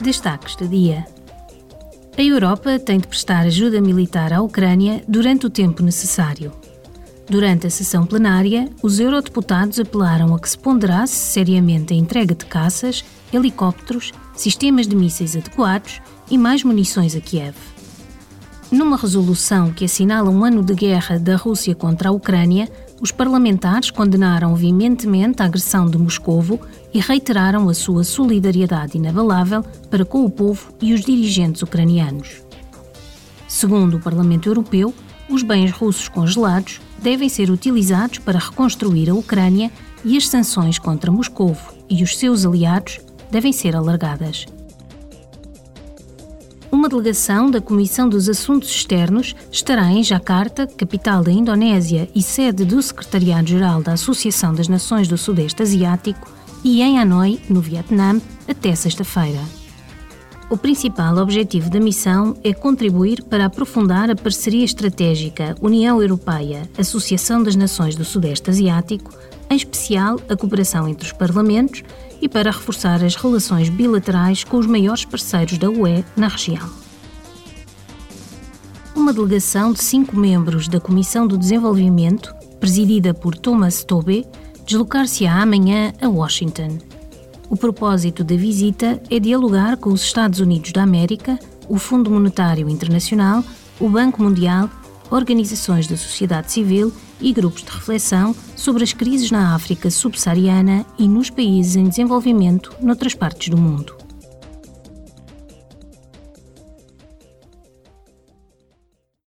Destaques do dia. A Europa tem de prestar ajuda militar à Ucrânia durante o tempo necessário. Durante a sessão plenária, os eurodeputados apelaram a que se ponderasse seriamente a entrega de caças, helicópteros, sistemas de mísseis adequados e mais munições a Kiev. Numa resolução que assinala um ano de guerra da Rússia contra a Ucrânia, os parlamentares condenaram veementemente a agressão de Moscovo e reiteraram a sua solidariedade inabalável para com o povo e os dirigentes ucranianos. Segundo o Parlamento Europeu, os bens russos congelados devem ser utilizados para reconstruir a Ucrânia e as sanções contra Moscovo e os seus aliados devem ser alargadas uma delegação da Comissão dos Assuntos Externos estará em Jakarta, capital da Indonésia e sede do Secretariado-Geral da Associação das Nações do Sudeste Asiático, e em Hanoi, no Vietnã, até sexta-feira. O principal objetivo da missão é contribuir para aprofundar a parceria estratégica União Europeia, Associação das Nações do Sudeste Asiático, em especial a cooperação entre os parlamentos e para reforçar as relações bilaterais com os maiores parceiros da UE na região. Uma delegação de cinco membros da Comissão do Desenvolvimento, presidida por Thomas Tobe, deslocar-se-á amanhã a Washington. O propósito da visita é dialogar com os Estados Unidos da América, o Fundo Monetário Internacional, o Banco Mundial, organizações da sociedade civil e grupos de reflexão sobre as crises na África subsaariana e nos países em desenvolvimento noutras partes do mundo.